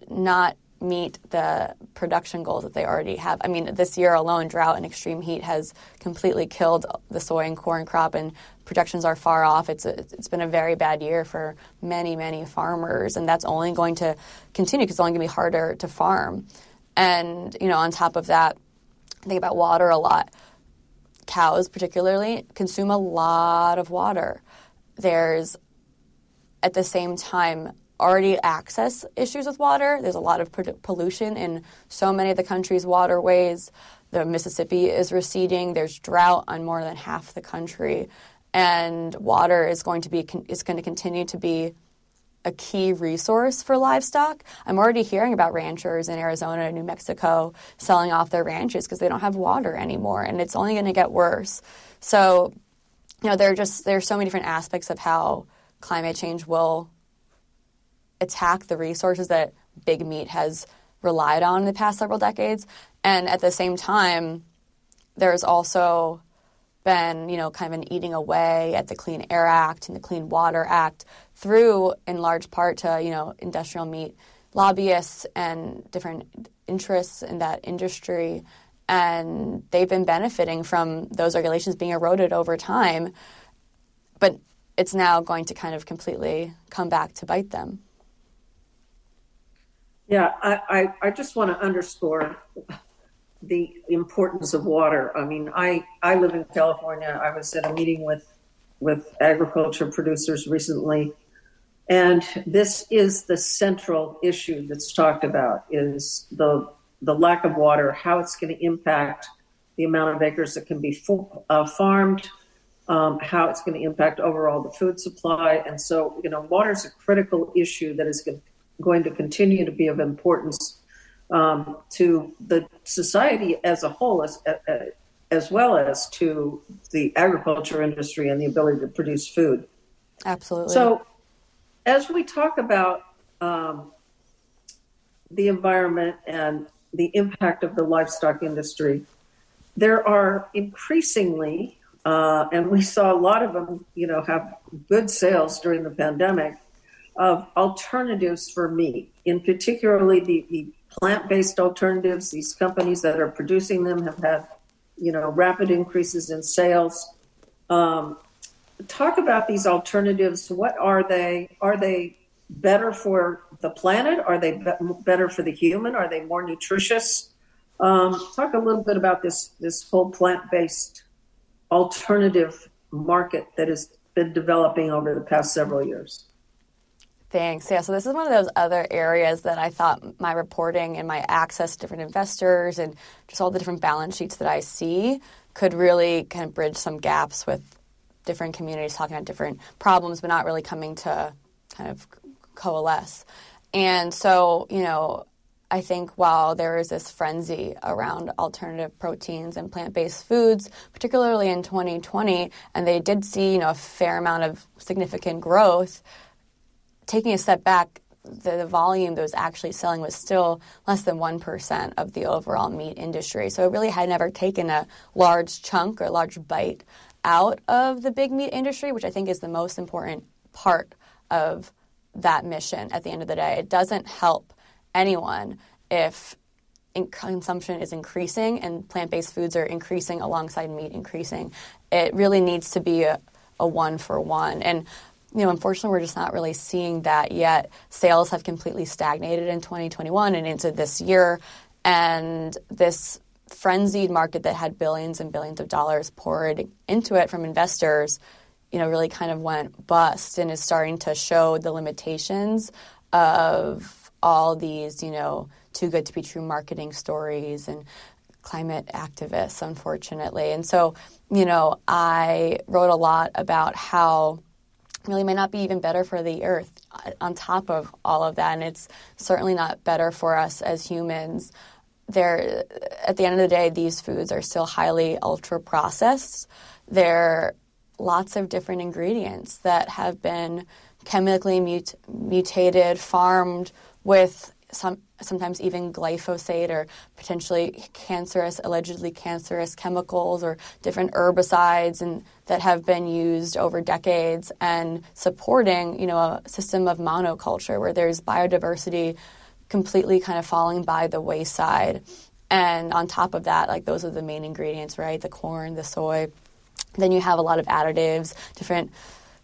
not meet the production goals that they already have. I mean, this year alone, drought and extreme heat has completely killed the soy and corn crop, and projections are far off. It's a, it's been a very bad year for many many farmers, and that's only going to continue because it's only going to be harder to farm. And you know, on top of that, I think about water a lot. Cows, particularly, consume a lot of water. There's at the same time already access issues with water. There's a lot of pollution in so many of the country's waterways. The Mississippi is receding. There's drought on more than half the country, and water is going to be is going to continue to be a key resource for livestock. I'm already hearing about ranchers in Arizona and New Mexico selling off their ranches because they don't have water anymore, and it's only going to get worse. So, you know, there are just there are so many different aspects of how climate change will attack the resources that big meat has relied on in the past several decades. And at the same time, there's also been, you know, kind of an eating away at the Clean Air Act and the Clean Water Act through, in large part, to, you know, industrial meat lobbyists and different interests in that industry. And they've been benefiting from those regulations being eroded over time. But it's now going to kind of completely come back to bite them. Yeah, I, I, I just want to underscore the importance of water. I mean, I, I live in California. I was at a meeting with with agriculture producers recently, and this is the central issue that's talked about is the the lack of water, how it's going to impact the amount of acres that can be uh, farmed, um, how it's going to impact overall the food supply, and so you know, water is a critical issue that is going going to continue to be of importance um, to the society as a whole, as, as well as to the agriculture industry and the ability to produce food. Absolutely. So, as we talk about um, the environment and the impact of the livestock industry, there are increasingly, uh, and we saw a lot of them, you know, have good sales during the pandemic of alternatives for meat, in particularly the, the plant-based alternatives. These companies that are producing them have had, you know, rapid increases in sales. Um, talk about these alternatives. What are they? Are they better for the planet? Are they be- better for the human? Are they more nutritious? Um, talk a little bit about this this whole plant-based alternative market that has been developing over the past several years. Thanks. Yeah, so this is one of those other areas that I thought my reporting and my access to different investors and just all the different balance sheets that I see could really kind of bridge some gaps with different communities talking about different problems, but not really coming to kind of coalesce. And so, you know, I think while there is this frenzy around alternative proteins and plant based foods, particularly in 2020, and they did see you know, a fair amount of significant growth, taking a step back, the, the, volume that was actually selling was still less than 1% of the overall meat industry. So it really had never taken a large chunk or large bite out of the big meat industry, which I think is the most important part of that mission at the end of the day. It doesn't help anyone if consumption is increasing and plant based foods are increasing alongside meat increasing. It really needs to be a, a one for one. And you know, unfortunately, we're just not really seeing that yet. Sales have completely stagnated in 2021 and into this year. And this frenzied market that had billions and billions of dollars poured into it from investors, you know, really kind of went bust and is starting to show the limitations of all these, you know, too good to be true marketing stories and climate activists, unfortunately. And so, you know, I wrote a lot about how really may not be even better for the earth uh, on top of all of that and it's certainly not better for us as humans. They're at the end of the day these foods are still highly ultra processed they're lots of different ingredients that have been chemically mut- mutated farmed with some sometimes even glyphosate or potentially cancerous, allegedly cancerous chemicals or different herbicides and that have been used over decades and supporting, you know, a system of monoculture where there's biodiversity completely kind of falling by the wayside. And on top of that, like those are the main ingredients, right? The corn, the soy. Then you have a lot of additives, different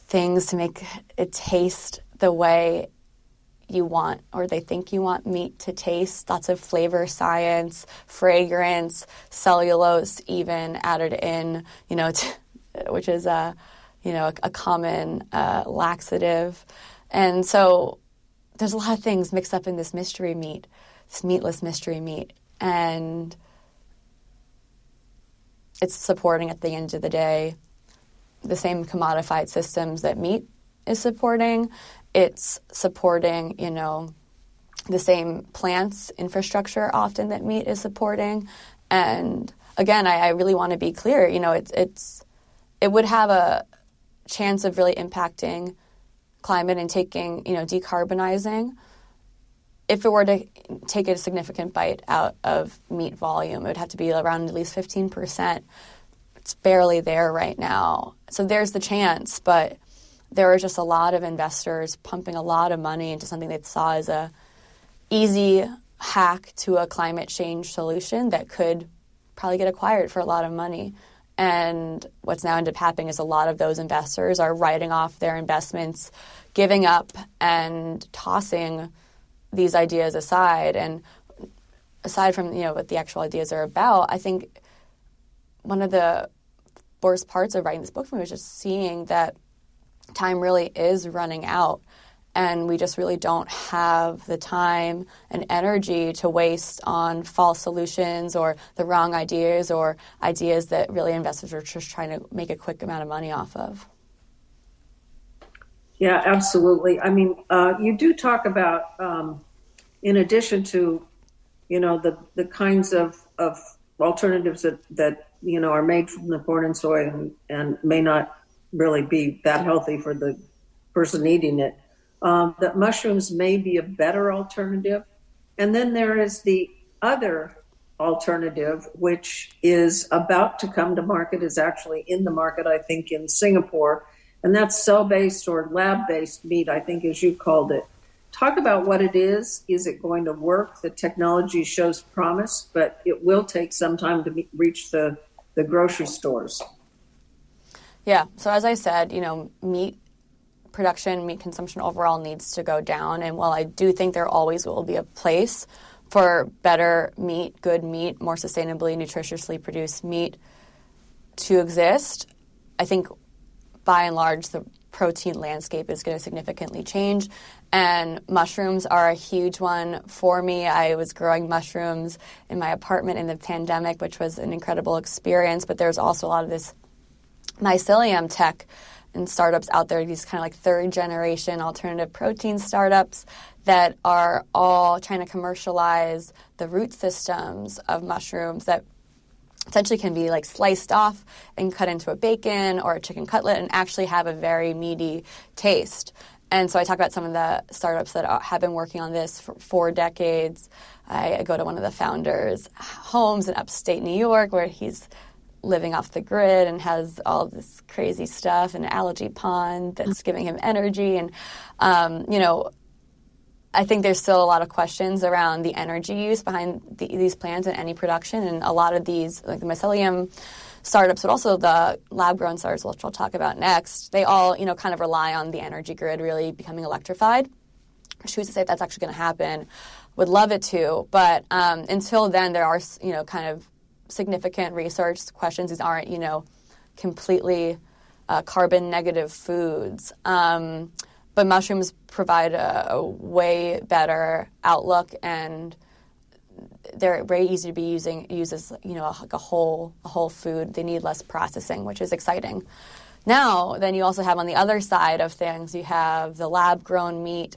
things to make it taste the way you want or they think you want meat to taste. Lots of flavor science, fragrance, cellulose even added in, you know, to, which is a, you know, a, a common uh, laxative. And so there's a lot of things mixed up in this mystery meat, this meatless mystery meat. And it's supporting at the end of the day the same commodified systems that meat is supporting it's supporting, you know, the same plants infrastructure often that meat is supporting. And again, I, I really want to be clear. You know, it's it's it would have a chance of really impacting climate and taking, you know, decarbonizing. If it were to take a significant bite out of meat volume, it would have to be around at least 15%. It's barely there right now. So there's the chance, but there were just a lot of investors pumping a lot of money into something they saw as a easy hack to a climate change solution that could probably get acquired for a lot of money. And what's now ended up happening is a lot of those investors are writing off their investments, giving up, and tossing these ideas aside. And aside from you know what the actual ideas are about, I think one of the worst parts of writing this book for me was just seeing that time really is running out and we just really don't have the time and energy to waste on false solutions or the wrong ideas or ideas that really investors are just trying to make a quick amount of money off of. Yeah, absolutely. I mean, uh, you do talk about, um, in addition to, you know, the the kinds of, of alternatives that, that you know are made from the corn and soy and, and may not really be that healthy for the person eating it. Um, that mushrooms may be a better alternative. And then there is the other alternative, which is about to come to market, is actually in the market, I think, in Singapore. And that's cell based or lab based meat, I think, as you called it. Talk about what it is. Is it going to work? The technology shows promise, but it will take some time to reach the, the grocery stores. Yeah. So as I said, you know, meat production, meat consumption overall needs to go down. And while I do think there always will be a place for better meat, good meat, more sustainably, nutritiously produced meat to exist, I think by and large the protein landscape is going to significantly change. And mushrooms are a huge one for me. I was growing mushrooms in my apartment in the pandemic, which was an incredible experience, but there's also a lot of this mycelium tech and startups out there, these kind of like third generation alternative protein startups that are all trying to commercialize the root systems of mushrooms that essentially can be like sliced off and cut into a bacon or a chicken cutlet and actually have a very meaty taste. And so I talk about some of the startups that uh, have been working on this for four decades. I go to one of the founders' homes in upstate New York where he's living off the grid and has all this crazy stuff and an algae pond that's giving him energy. And, um, you know, I think there's still a lot of questions around the energy use behind the, these plants and any production. And a lot of these, like the mycelium startups, but also the lab grown startups, which I'll talk about next, they all, you know, kind of rely on the energy grid really becoming electrified. Who's to say that's actually going to happen? Would love it to, but um, until then, there are, you know, kind of significant research questions. These aren't, you know, completely uh, carbon negative foods. Um, but mushrooms provide a, a, way better outlook and they're very easy to be using used as you know like a whole a whole food. They need less processing, which is exciting. Now, then you also have on the other side of things, you have the lab grown meat,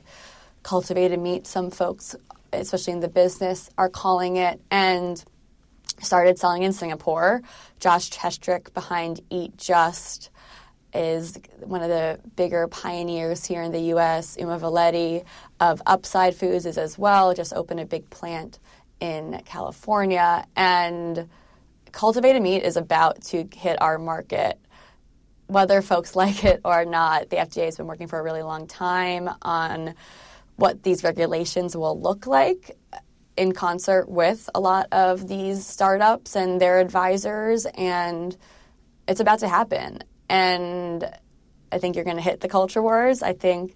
cultivated meat. Some folks, especially in the business, are calling it and started selling in Singapore. Josh Tetrick behind Eat Just is one of the bigger pioneers here in the U.S. Uma Valeti of Upside Foods is as well. Just opened a big plant in California, and cultivated meat is about to hit our market. Whether folks like it or not, the FDA has been working for a really long time on what these regulations will look like in concert with a lot of these startups and their advisors, and it's about to happen. And I think you're going to hit the culture wars. I think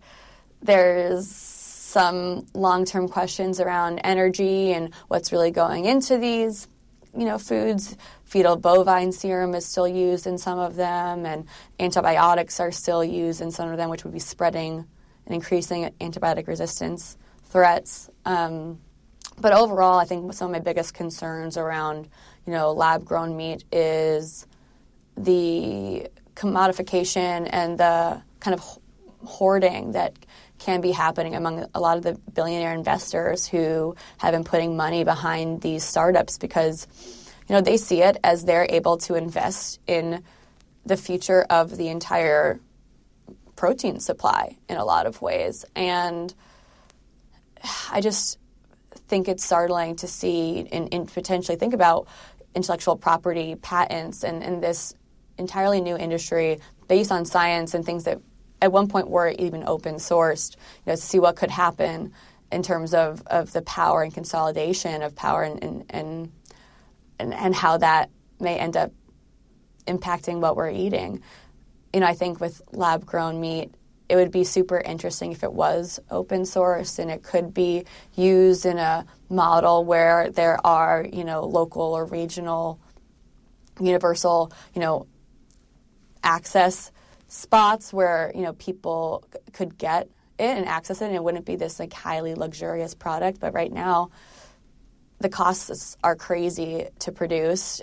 there's some long-term questions around energy and what's really going into these you know foods fetal bovine serum is still used in some of them and antibiotics are still used in some of them which would be spreading and increasing antibiotic resistance threats um, but overall, I think some of my biggest concerns around, you know, lab grown meat is the commodification and the kind of hoarding that can be happening among a lot of the billionaire investors who have been putting money behind these startups because you know they see it as they're able to invest in the future of the entire protein supply in a lot of ways. And i just think it's startling to see and, and potentially think about intellectual property patents and, and this entirely new industry based on science and things that at one point were even open sourced, you know, to see what could happen in terms of, of the power and consolidation of power and, and, and, and, and how that may end up impacting what we're eating. You know, I think with lab grown meat, it would be super interesting if it was open source and it could be used in a model where there are, you know, local or regional universal, you know, access spots where, you know, people could get it and access it and it wouldn't be this like highly luxurious product, but right now the costs are crazy to produce.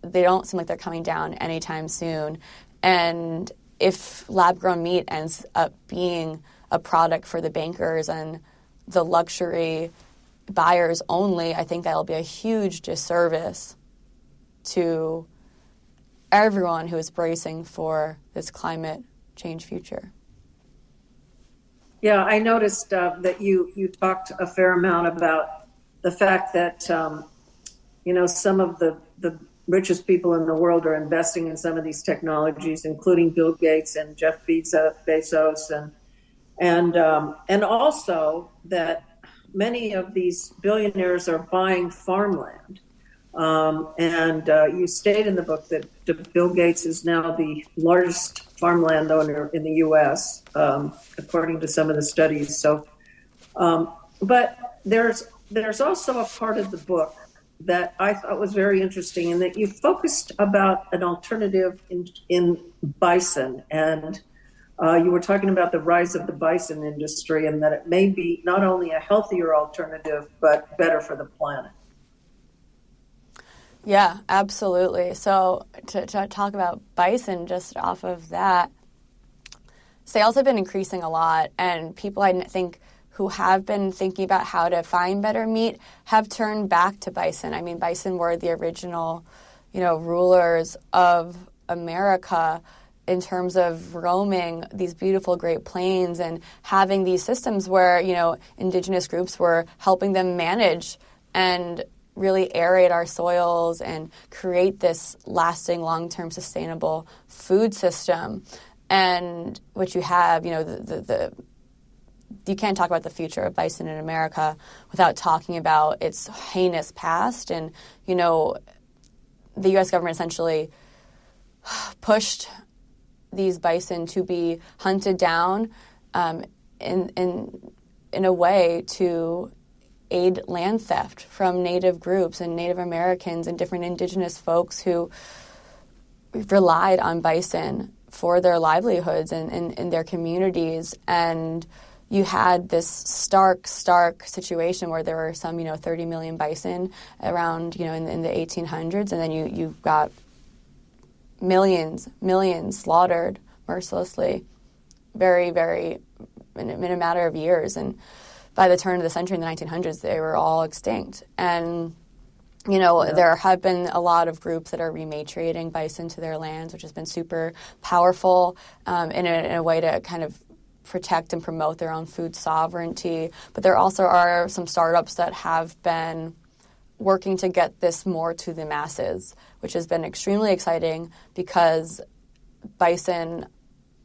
They don't seem like they're coming down anytime soon. And if lab grown meat ends up being a product for the bankers and the luxury buyers only, I think that'll be a huge disservice to everyone who is bracing for this climate change future. Yeah, I noticed uh, that you you talked a fair amount about the fact that um, you know some of the the richest people in the world are investing in some of these technologies, including Bill Gates and Jeff Bezos, and and um, and also that many of these billionaires are buying farmland. Um, and uh, you state in the book that Bill Gates is now the largest farmland owner in the U.S., um, according to some of the studies. So, um, but there's there's also a part of the book that I thought was very interesting, and that you focused about an alternative in, in bison, and uh, you were talking about the rise of the bison industry, and that it may be not only a healthier alternative but better for the planet. Yeah, absolutely. So to, to talk about bison, just off of that, sales have been increasing a lot, and people I think who have been thinking about how to find better meat have turned back to bison. I mean, bison were the original, you know, rulers of America in terms of roaming these beautiful Great Plains and having these systems where, you know, indigenous groups were helping them manage and really aerate our soils and create this lasting, long term, sustainable food system. And what you have, you know, the, the, the you can't talk about the future of bison in America without talking about its heinous past. And, you know, the U.S. government essentially pushed these bison to be hunted down um, in, in, in a way to aid land theft from Native groups and Native Americans and different indigenous folks who relied on bison for their livelihoods and in their communities. And you had this stark, stark situation where there were some, you know, 30 million bison around, you know, in, in the 1800s, and then you, you got millions, millions slaughtered mercilessly, very, very, in, in a matter of years. And by the turn of the century in the 1900s, they were all extinct. And you know, yeah. there have been a lot of groups that are rematriating bison to their lands, which has been super powerful um, in, a, in, a, way to kind of protect and promote their own food sovereignty. But there also are some startups that have been working to get this more to the masses, which has been extremely exciting because bison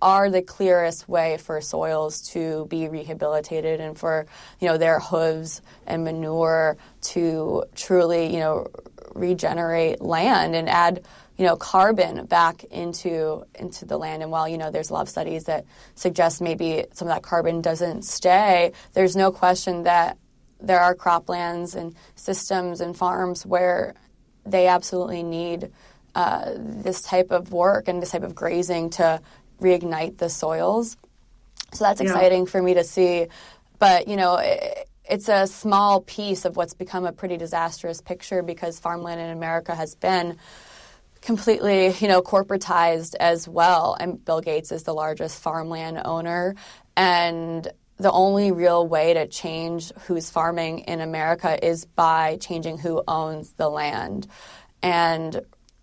are the clearest way for soils to be rehabilitated and for you know their hooves and manure to truly you know regenerate land and add you know carbon back into into the land and while you know there's a lot of studies that suggest maybe some of that carbon doesn't stay there's no question that there are croplands and systems and farms where they absolutely need uh, this type of work and this type of grazing to reignite the soils. So that's exciting yeah. for me to see. But, you know, it, it's a small piece of what's become a pretty disastrous picture because farmland in America has been completely, you know, corporatized as well. And Bill Gates is the largest farmland owner. And the only real way to change who's farming in America is by changing who owns the land. And,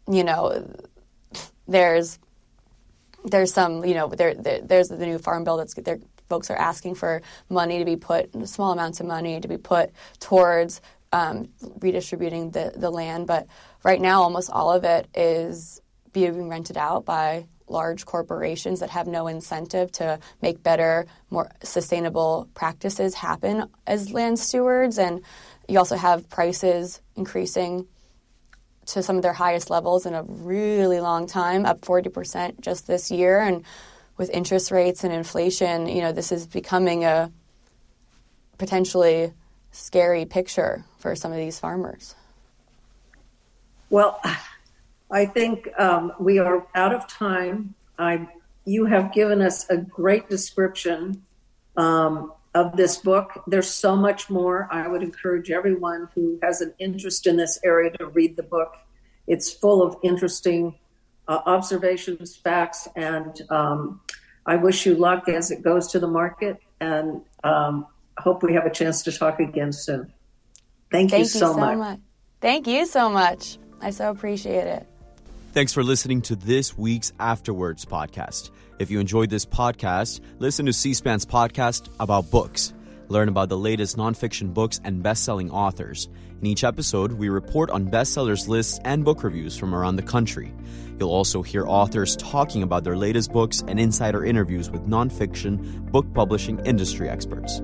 you know, there's there's some, you know, there, there, there's the new farm bill that's there. Folks are asking for money to be put, small amounts of money to be put towards um, redistributing the, the land. But right now, almost all of it is being rented out by large corporations that have no incentive to make better, more sustainable practices happen as land stewards. And you also have prices increasing to some of their highest levels in a really long time, up 40% just this year. And with interest rates and inflation, you know, this is becoming a potentially scary picture for some of these farmers. Well, I think um, we are out of time. I, you have given us a great description um, of this book. There's so much more. I would encourage everyone who has an interest in this area to read the book. It's full of interesting uh, observations, facts, and um, I wish you luck as it goes to the market and um, hope we have a chance to talk again soon. Thank, Thank you, so, so much. much. Thank you so much. I so appreciate it. Thanks for listening to this week's After Words podcast. If you enjoyed this podcast, listen to C SPAN's podcast about books. Learn about the latest nonfiction books and best selling authors. In each episode, we report on bestsellers lists and book reviews from around the country. You'll also hear authors talking about their latest books and insider interviews with nonfiction book publishing industry experts.